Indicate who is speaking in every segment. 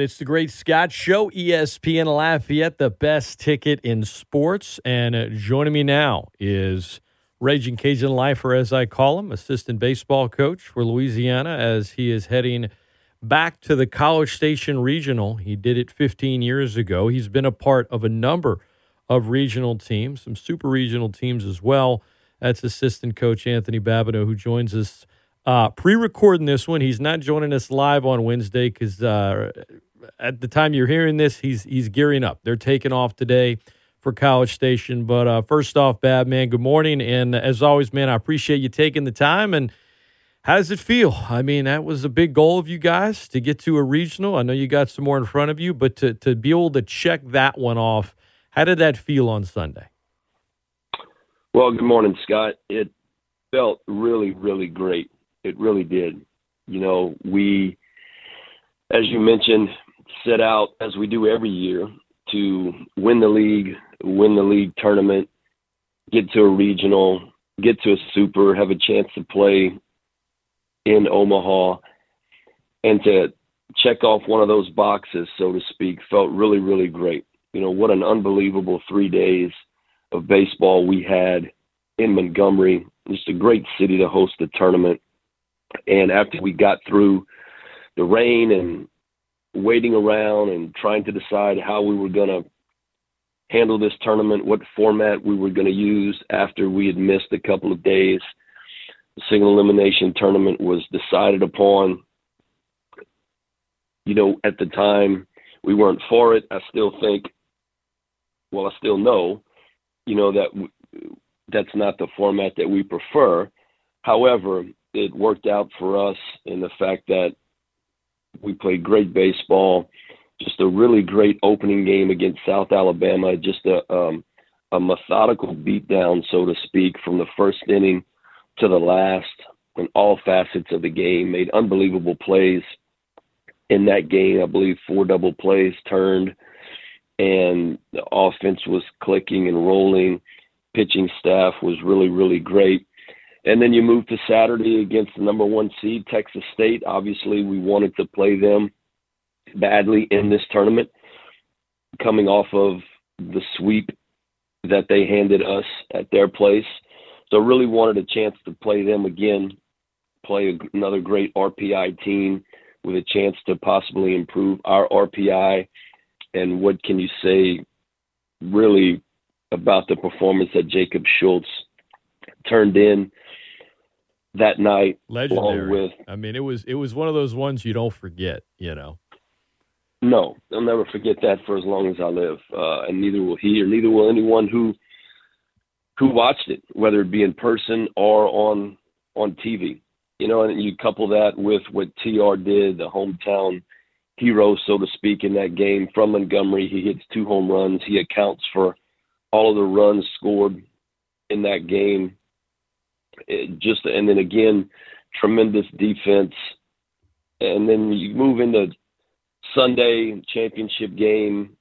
Speaker 1: It's the Great Scott Show, ESPN Lafayette, the best ticket in sports. And uh, joining me now is Raging Cajun Lifer, as I call him, assistant baseball coach for Louisiana, as he is heading back to the College Station Regional. He did it 15 years ago. He's been a part of a number of regional teams, some super regional teams as well. That's assistant coach Anthony Babineaux, who joins us uh, pre-recording this one. He's not joining us live on Wednesday because uh, at the time you're hearing this, he's he's gearing up. They're taking off today for College Station. But uh, first off, Bab man, good morning, and as always, man, I appreciate you taking the time. And how does it feel? I mean, that was a big goal of you guys to get to a regional. I know you got some more in front of you, but to to be able to check that one off, how did that feel on Sunday?
Speaker 2: Well, good morning, Scott. It felt really, really great. It really did. You know, we, as you mentioned, set out as we do every year to win the league, win the league tournament, get to a regional, get to a super, have a chance to play in Omaha, and to check off one of those boxes, so to speak, felt really, really great. You know, what an unbelievable three days of baseball we had in Montgomery. Just a great city to host the tournament. And after we got through the rain and waiting around and trying to decide how we were going to handle this tournament, what format we were going to use after we had missed a couple of days, the single elimination tournament was decided upon. You know, at the time, we weren't for it. I still think, well, I still know, you know, that that's not the format that we prefer. However, it worked out for us in the fact that we played great baseball, just a really great opening game against South Alabama, just a um, a methodical beatdown, so to speak, from the first inning to the last in all facets of the game. Made unbelievable plays in that game. I believe four double plays turned, and the offense was clicking and rolling. Pitching staff was really, really great. And then you move to Saturday against the number one seed, Texas State. Obviously, we wanted to play them badly in this tournament, coming off of the sweep that they handed us at their place. So, really wanted a chance to play them again, play another great RPI team with a chance to possibly improve our RPI. And what can you say really about the performance that Jacob Schultz turned in? That night.
Speaker 1: Legendary. With, I mean, it was it was one of those ones you don't forget. You know.
Speaker 2: No, I'll never forget that for as long as I live, uh, and neither will he, or neither will anyone who who watched it, whether it be in person or on on TV. You know, and you couple that with what TR did, the hometown hero, so to speak, in that game from Montgomery. He hits two home runs. He accounts for all of the runs scored in that game just and then again, tremendous defense, and then you move into Sunday championship game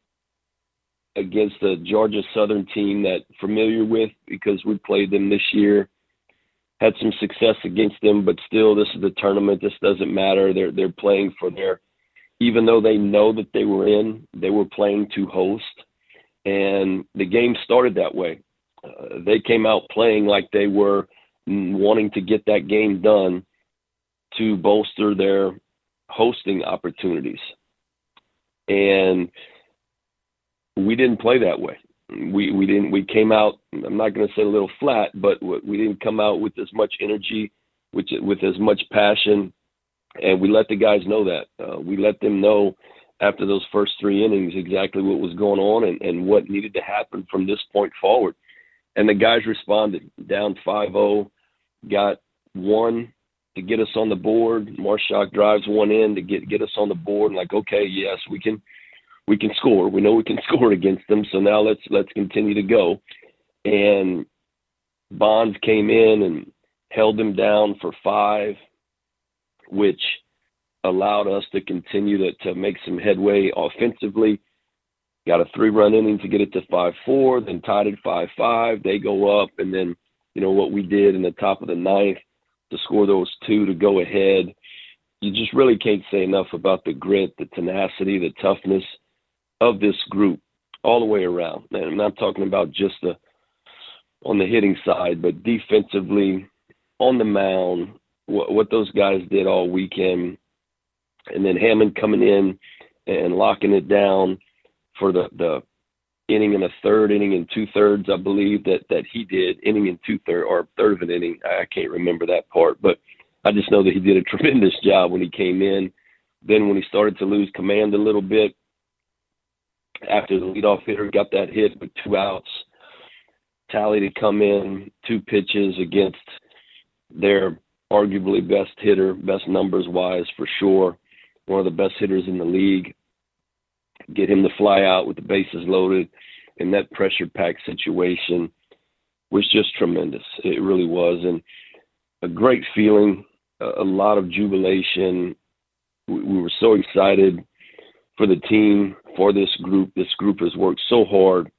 Speaker 2: against the Georgia Southern team that familiar with because we played them this year. Had some success against them, but still, this is the tournament. This doesn't matter. They're they're playing for their, even though they know that they were in, they were playing to host, and the game started that way. Uh, they came out playing like they were wanting to get that game done to bolster their hosting opportunities. And we didn't play that way. We we didn't we came out I'm not going to say a little flat, but we didn't come out with as much energy, with with as much passion, and we let the guys know that. Uh, we let them know after those first three innings exactly what was going on and, and what needed to happen from this point forward and the guys responded. Down 5-0, got one to get us on the board. Marusak drives one in to get get us on the board. And like, okay, yes, we can we can score. We know we can score against them. So now let's let's continue to go. And Bonds came in and held them down for five, which allowed us to continue to, to make some headway offensively. Got a three run inning to get it to 5 4, then tied it 5 5. They go up, and then, you know, what we did in the top of the ninth to score those two to go ahead. you just really can't say enough about the grit, the tenacity, the toughness of this group all the way around. And I'm not talking about just the on the hitting side, but defensively, on the mound, what, what those guys did all weekend, and then Hammond coming in and locking it down for the the inning and a third inning and two thirds, I believe that that he did inning and two third or third of an inning. I can't remember that part, but I just know that he did a tremendous job when he came in. Then when he started to lose command a little bit, after the leadoff hitter got that hit with two outs, Talley to come in two pitches against their arguably best hitter, best numbers wise for sure, one of the best hitters in the league. Get him to fly out with the bases loaded in that pressure packed situation was just tremendous. It really was. And a great feeling, a lot of jubilation. We were so excited for the team, for this group. This group has worked so hard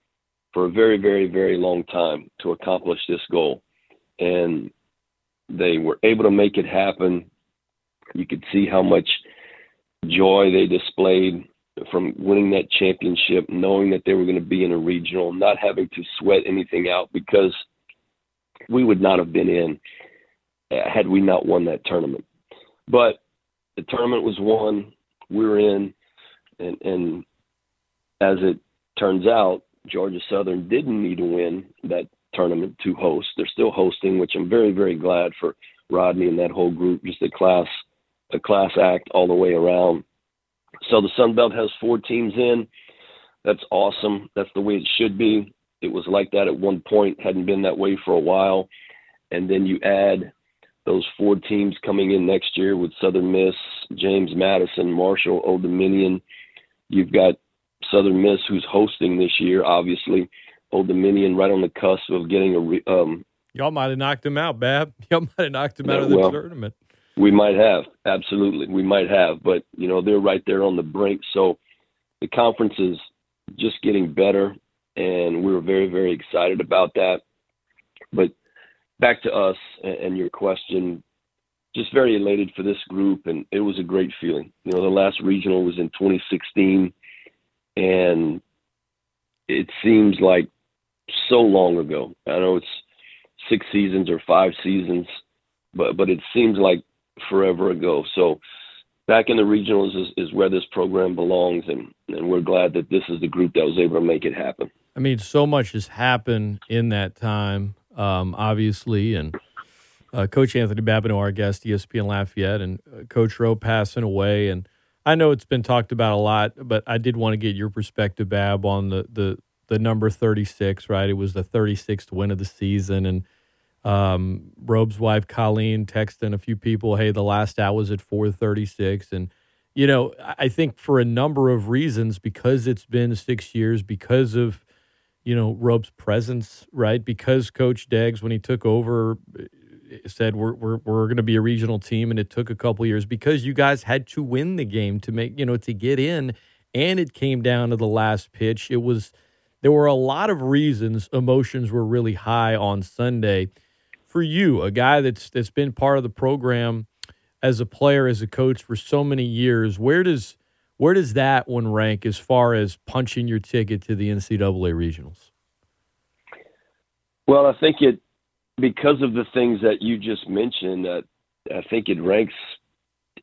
Speaker 2: for a very, very, very long time to accomplish this goal. And they were able to make it happen. You could see how much joy they displayed from winning that championship, knowing that they were going to be in a regional, not having to sweat anything out because we would not have been in uh, had we not won that tournament. But the tournament was won, we were in, and, and as it turns out, Georgia Southern didn't need to win that tournament to host. They're still hosting, which I'm very, very glad for Rodney and that whole group. Just a class, a class act all the way around. So the Sun Belt has four teams in. That's awesome. That's the way it should be. It was like that at one point, hadn't been that way for a while. And then you add those four teams coming in next year with Southern Miss, James Madison, Marshall, Old Dominion. You've got Southern Miss, who's hosting this year, obviously. Old Dominion right on the cusp of getting a. Re, um,
Speaker 1: Y'all might have knocked him out, Bab. Y'all might have knocked him yeah, out of the well, tournament.
Speaker 2: We might have, absolutely, we might have, but you know they're right there on the brink. So the conference is just getting better, and we were very, very excited about that. But back to us and your question, just very elated for this group, and it was a great feeling. You know, the last regional was in 2016, and it seems like so long ago. I know it's six seasons or five seasons, but but it seems like forever ago. So back in the regionals is, is where this program belongs, and and we're glad that this is the group that was able to make it happen.
Speaker 1: I mean, so much has happened in that time, um, obviously, and. Uh, Coach Anthony Babineaux, our guest, ESPN Lafayette, and uh, Coach Robe passing away, and I know it's been talked about a lot, but I did want to get your perspective, Bab, on the the the number 36, right? It was the 36th win of the season. And um, Robe's wife, Colleen, texting a few people, hey, the last out was at 436. And, you know, I think for a number of reasons, because it's been six years, because of, you know, Robe's presence, right? Because Coach Deggs, when he took over, said we're we're we're going to be a regional team, and it took a couple years because you guys had to win the game to make you know to get in, and it came down to the last pitch. It was there were a lot of reasons emotions were really high on Sunday. For you, a guy that's that's been part of the program as a player, as a coach for so many years, where does where does that one rank as far as punching your ticket to the NCAA regionals?
Speaker 2: Well, I think it because of the things that you just mentioned. Uh, I think it ranks,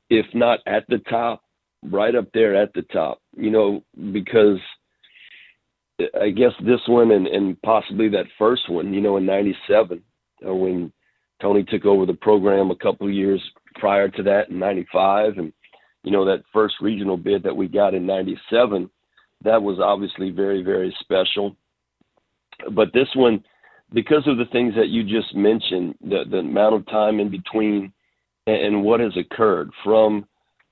Speaker 2: if not at the top, right up there at the top. You know, because I guess this one and, and possibly that first one, you know, in '97 uh, when Tony took over the program a couple of years prior to that in '95, and you know that first regional bid that we got in '97, that was obviously very very special. But this one, because of the things that you just mentioned, the the amount of time in between, and, and what has occurred from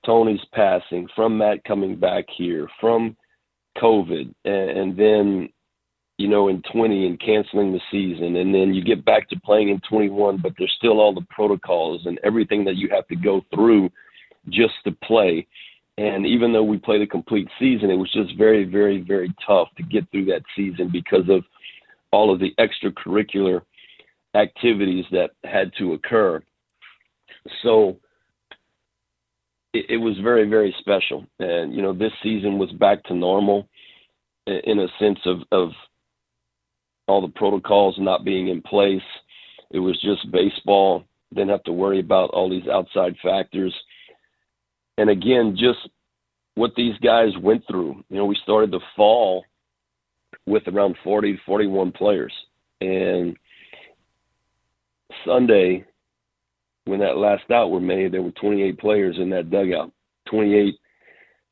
Speaker 2: Tony's passing, from Matt coming back here, from COVID, and, and then you know in 20 and canceling the season, and then you get back to playing in 21, but there's still all the protocols and everything that you have to go through just to play. And even though we played a complete season, it was just very, very, very tough to get through that season because of all of the extracurricular activities that had to occur. So it, it was very very special. And you know, this season was back to normal in a sense of of all the protocols not being in place. It was just baseball. Didn't have to worry about all these outside factors. And again, just what these guys went through. You know, we started the fall with around 40, 41 players. And Sunday, when that last out were made, there were 28 players in that dugout, 28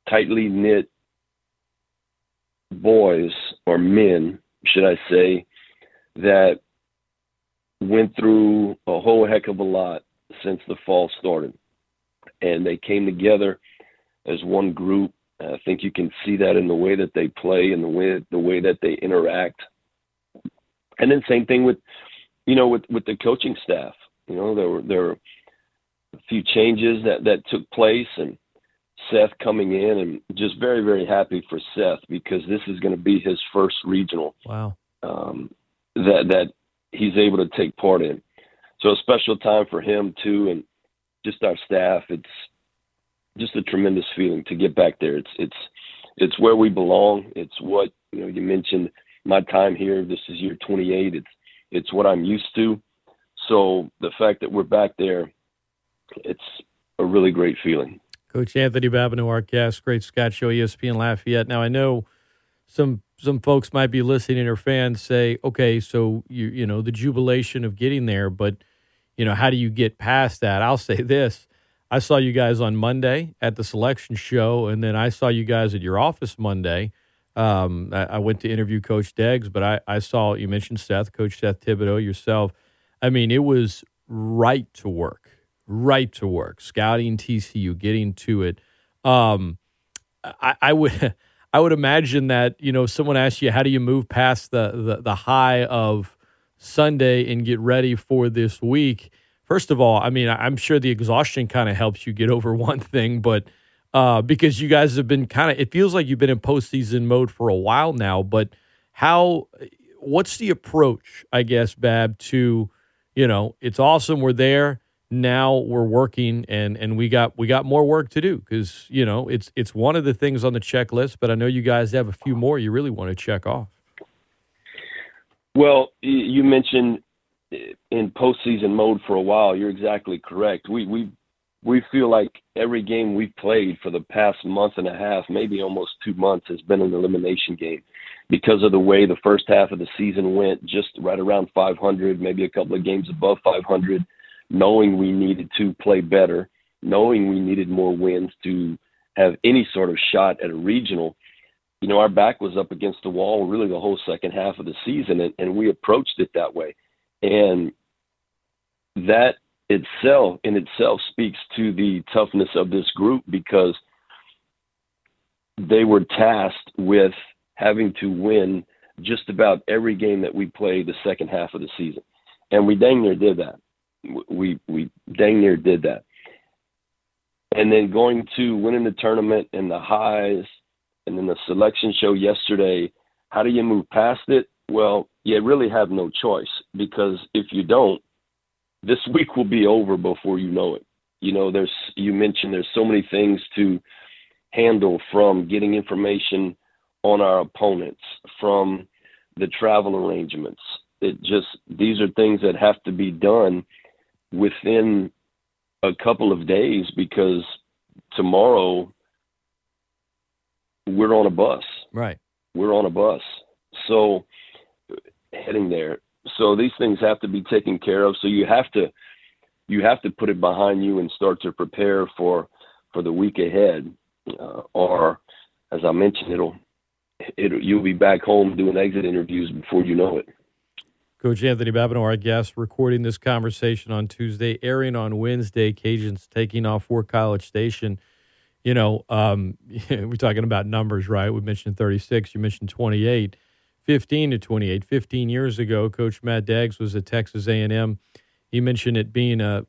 Speaker 2: tightly knit boys or men, should I say, that went through a whole heck of a lot since the fall started. And they came together as one group. I think you can see that in the way that they play and the way the way that they interact. And then same thing with you know with with the coaching staff. You know there were there were a few changes that that took place and Seth coming in and just very very happy for Seth because this is going to be his first regional.
Speaker 1: Wow.
Speaker 2: Um, that that he's able to take part in. So a special time for him too, and just our staff. It's just a tremendous feeling to get back there. It's it's it's where we belong. It's what you know. You mentioned my time here. This is year 28. It's it's what I'm used to. So the fact that we're back there, it's a really great feeling.
Speaker 1: Coach Anthony Babineaux, our guest, Great Scott Show, ESPN Lafayette. Now I know some some folks might be listening or fans say, okay, so you you know the jubilation of getting there, but you know how do you get past that? I'll say this: I saw you guys on Monday at the selection show, and then I saw you guys at your office Monday. Um, I, I, went to interview Coach Deggs, but I, I saw you mentioned Seth, Coach Seth Thibodeau, yourself. I mean, it was right to work, right to work, scouting TCU, getting to it. Um, I, I would. I would imagine that you know someone asks you how do you move past the, the, the high of Sunday and get ready for this week. First of all, I mean I'm sure the exhaustion kind of helps you get over one thing, but uh, because you guys have been kind of it feels like you've been in postseason mode for a while now. But how? What's the approach? I guess Bab to you know it's awesome we're there now we're working and and we got we got more work to do because you know it's it's one of the things on the checklist but i know you guys have a few more you really want to check off.
Speaker 2: Well you mentioned eh, in postseason mode for a while you're exactly correct. We we we feel like every game we've played for the past month and a half maybe almost two months has been an elimination game because of the way the first half of the season went just right around 500 maybe a couple of games above 500 knowing we needed to play better, knowing we needed more wins to have any sort of shot at a regional. You know, our back was up against the wall really the whole second half of the season, and, and we approached it that way. And that itself, in itself, speaks to the toughness of this group because they were tasked with having to win just about every game that we played the second half of the season. And we dang near did that we we dang near did that. And then going to winning the tournament and the highs, and then the selection show yesterday. How do you move past it? Well, you really have no choice because if you don't, this week will be over before you know it. You know, there's you mentioned there's so many things to handle from getting information on our opponents, from the travel arrangements. It just these are things that have to be done within a couple of days because tomorrow we're on a bus.
Speaker 1: Right.
Speaker 2: We're on a bus. So heading there. So these things have to be taken care of. So you have to you have to put it behind you and start to prepare for for the week ahead. Uh, or as I mentioned, it'll it you'll be back home doing exit interviews before you know it.
Speaker 1: Coach Anthony Babineaux, our guest, recording this conversation on Tuesday, airing on Wednesday. Cajuns taking off for College Station. You know, um, we're talking about numbers, right? We mentioned 36. You mentioned 28. 15 to 28. 15 years ago, Coach Matt Deggs was at Texas A&M. He mentioned it being a,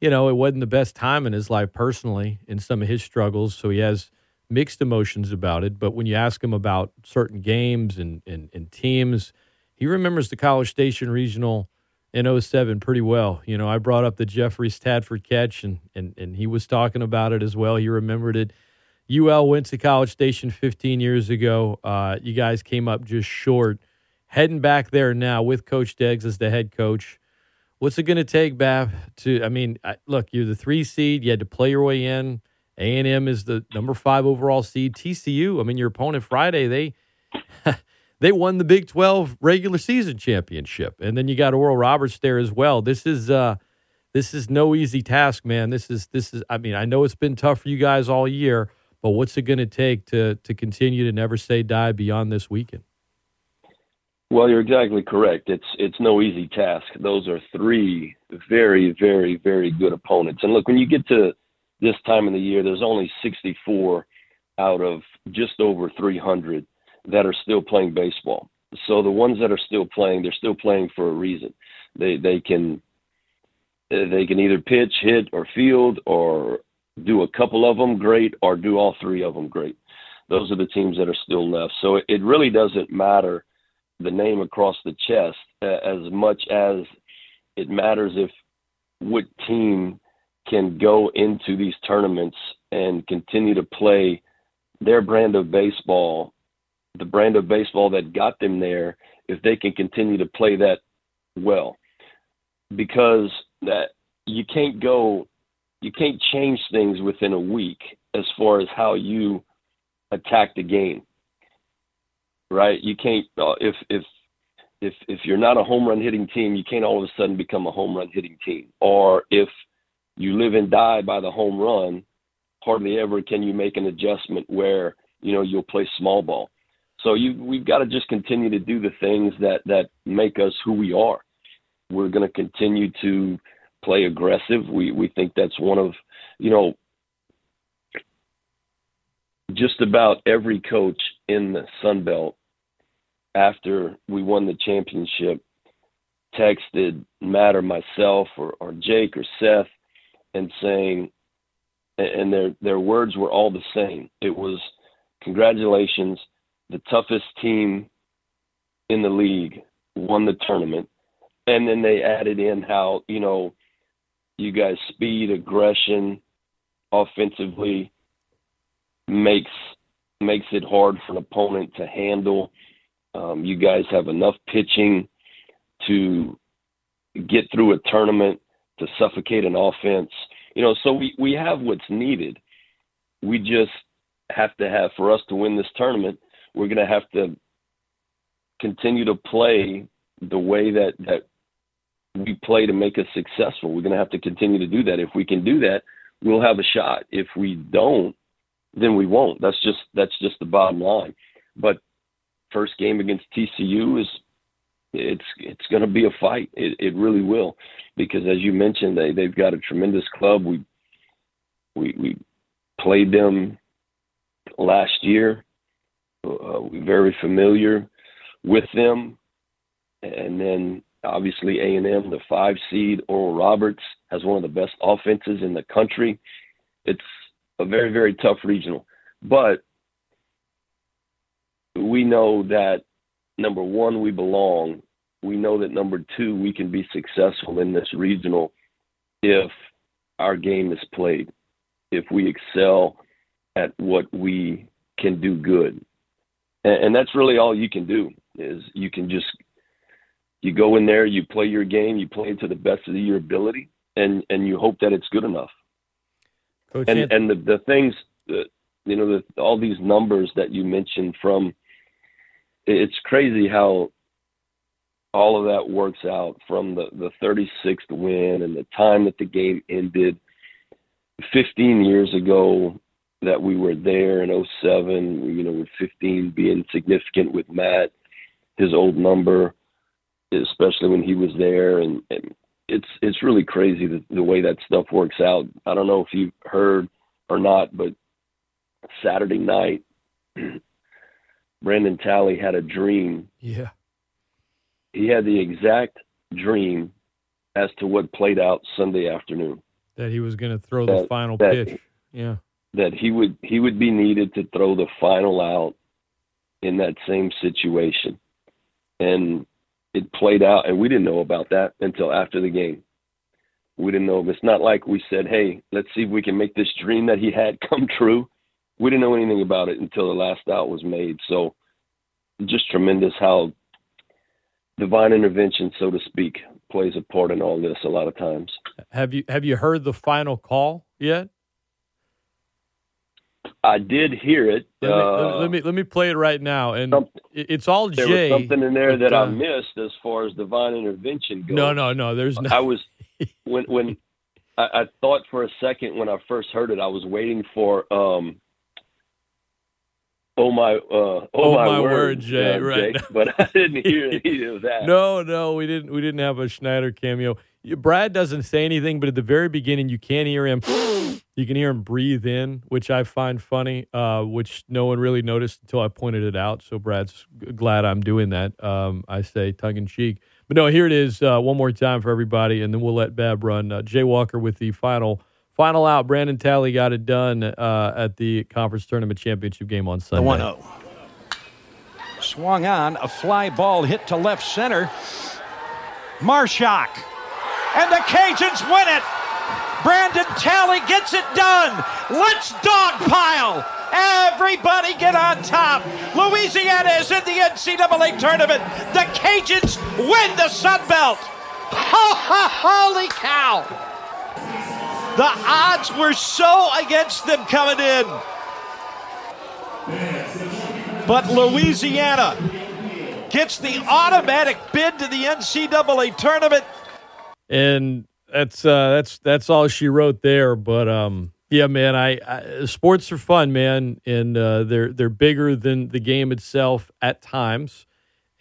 Speaker 1: you know, it wasn't the best time in his life personally in some of his struggles. So he has mixed emotions about it. But when you ask him about certain games and, and, and teams – he remembers the College Station Regional in 07 pretty well. You know, I brought up the Jeffrey Stadford catch, and, and, and he was talking about it as well. He remembered it. UL went to College Station 15 years ago. Uh, you guys came up just short. Heading back there now with Coach Deggs as the head coach. What's it going to take, Bab? To I mean, look, you're the three seed. You had to play your way in. A and M is the number five overall seed. TCU. I mean, your opponent Friday. They they won the Big 12 regular season championship. And then you got Oral Roberts there as well. This is uh this is no easy task, man. This is this is I mean, I know it's been tough for you guys all year, but what's it going to take to to continue to never say die beyond this weekend?
Speaker 2: Well, you're exactly correct. It's it's no easy task. Those are three very very very good opponents. And look, when you get to this time of the year, there's only 64 out of just over 300 that are still playing baseball. So the ones that are still playing, they're still playing for a reason. They they can they can either pitch, hit, or field, or do a couple of them great, or do all three of them great. Those are the teams that are still left. So it really doesn't matter the name across the chest as much as it matters if what team can go into these tournaments and continue to play their brand of baseball the brand of baseball that got them there if they can continue to play that well. Because that you can't go you can't change things within a week as far as how you attack the game right? You can't uh, if if if if you're not a home run hitting team you can't all of a sudden become a home run hitting team. Or if you live and die by the home run hardly ever can you make an adjustment where you know you'll play small ball so you we've got to just continue to do the things that that make us who we are. We're going to continue to play aggressive. We we think that's one of you know just about every coach in the Sun Belt after we won the championship texted Matt or myself or, or Jake or Seth and saying and their their words were all the same. It was congratulations the toughest team in the league won the tournament. And then they added in how, you know, you guys speed, aggression, offensively makes makes it hard for an opponent to handle. Um, you guys have enough pitching to get through a tournament to suffocate an offense. You know, so we, we have what's needed. We just have to have for us to win this tournament we're going to have to continue to play the way that that we play to make us successful. We're going to have to continue to do that. If we can do that, we'll have a shot. If we don't, then we won't. That's just that's just the bottom line. But first game against TCU is it's it's going to be a fight. It, it really will, because as you mentioned, they they've got a tremendous club. We we we played them last year uh, very familiar with them. And then obviously A and M, the five seed, Oral Roberts has one of the best offenses in the country. It's a very very tough regional, but we know that number one we belong. We know that number two we can be successful in this regional if our game is played, if we excel at what we can do good and, and that's really all you can do is you can just you go in there, you play your game, you play to the best of your ability, and and you hope that it's good enough. Coach and Anthony. and the the things that you know the, all these numbers that you mentioned from it's crazy how all of that works out from the the 36th win and the time that the game ended 15 years ago that we were there in 07, you know, with 15 being significant with Matt, his old number, especially when he was there. And, and it's, it's really crazy the, the way that stuff works out. I don't know if you've heard or not, but Saturday night, Brandon Talley had a dream.
Speaker 1: Yeah.
Speaker 2: He had the exact dream as to what played out Sunday afternoon.
Speaker 1: That he was going to throw that, the final pitch. Yeah
Speaker 2: that he would he would be needed to throw the final out in that same situation. And it played out, and we didn't know about that until after the game. We didn't know. It's not like we said, "Hey, let's see if we can make this dream that he had come true." We didn't know anything about it until the last out was made. So, just tremendous how divine intervention, so to speak, plays a part in all this. A lot of times.
Speaker 1: Have you have you heard the final call yet?
Speaker 2: I did hear it.
Speaker 1: Let me,
Speaker 2: uh,
Speaker 1: let me let me play it right now, and it's all
Speaker 2: there
Speaker 1: Jay.
Speaker 2: was something in there that I
Speaker 1: uh,
Speaker 2: missed as far as divine intervention goes.
Speaker 1: No, no, no. There's no.
Speaker 2: I was when when I, I thought for a second when I first heard it, I was waiting for um. Oh my! Uh, oh,
Speaker 1: Oh,
Speaker 2: my,
Speaker 1: my
Speaker 2: word,
Speaker 1: word, Jay,
Speaker 2: uh,
Speaker 1: right.
Speaker 2: Jake, but I didn't hear any of that.
Speaker 1: No, no, we didn't. We didn't have a Schneider cameo. You- Brad doesn't say anything, but at the very beginning, you can hear him. You can hear him breathe in, which I find funny, uh, which no one really noticed until I pointed it out. So Brad's glad I'm doing that. Um, I say tongue in cheek, but no, here it is uh, one more time for everybody, and then we'll let Bab run. Uh, Jay Walker with the final. Final out. Brandon Talley got it done uh, at the conference tournament championship game on
Speaker 3: The
Speaker 1: Sunday.
Speaker 3: 1 0. Swung on, a fly ball hit to left center. Marusak. And the Cajuns win it. Brandon Talley gets it done. Let's dogpile. Everybody get on top. Louisiana is in the NCAA tournament. The Cajuns win the Sun Belt. Ho, ho, holy cow. The odds were so against them coming in. But Louisiana gets the automatic bid to the NCAA tournament.
Speaker 1: And that's uh, that's that's all she wrote there. But um, yeah, man, I, I sports are fun, man, and uh, they're they're bigger than the game itself at times.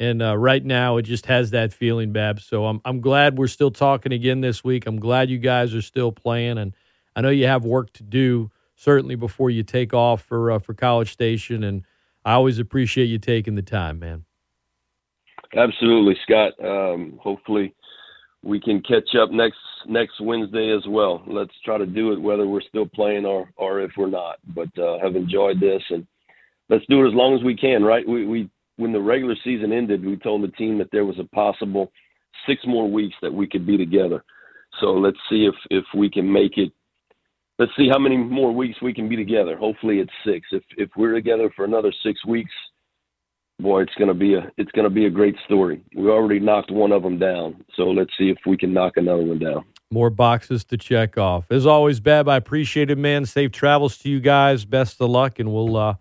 Speaker 1: And uh, right now, it just has that feeling, Bab. So I'm I'm glad we're still talking again this week. I'm glad you guys are still playing, and I know you have work to do certainly before you take off for uh, for College Station. And I always appreciate you taking the time, man.
Speaker 2: Absolutely, Scott. Um, hopefully, we can catch up next next Wednesday as well. Let's try to do it whether we're still playing or or if we're not. But uh, have enjoyed this, and let's do it as long as we can. Right? We we when the regular season ended, we told the team that there was a possible six more weeks that we could be together. So let's see if if we can make it. Let's see how many more weeks we can be together. Hopefully, it's six. If if we're together for another six weeks, boy, it's gonna be a it's gonna be a great story. We already knocked one of them down, so let's see if we can knock another one down.
Speaker 1: More boxes to check off. As always, Bab, I appreciate it, man. Safe travels to you guys. Best of luck, and we'll uh,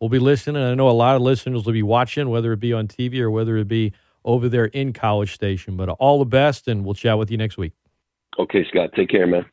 Speaker 1: we'll be listening. I know a lot of listeners will be watching, whether it be on TV or whether it be over there in College Station. But all the best, and we'll chat with you next week.
Speaker 2: Okay, Scott, take care, man.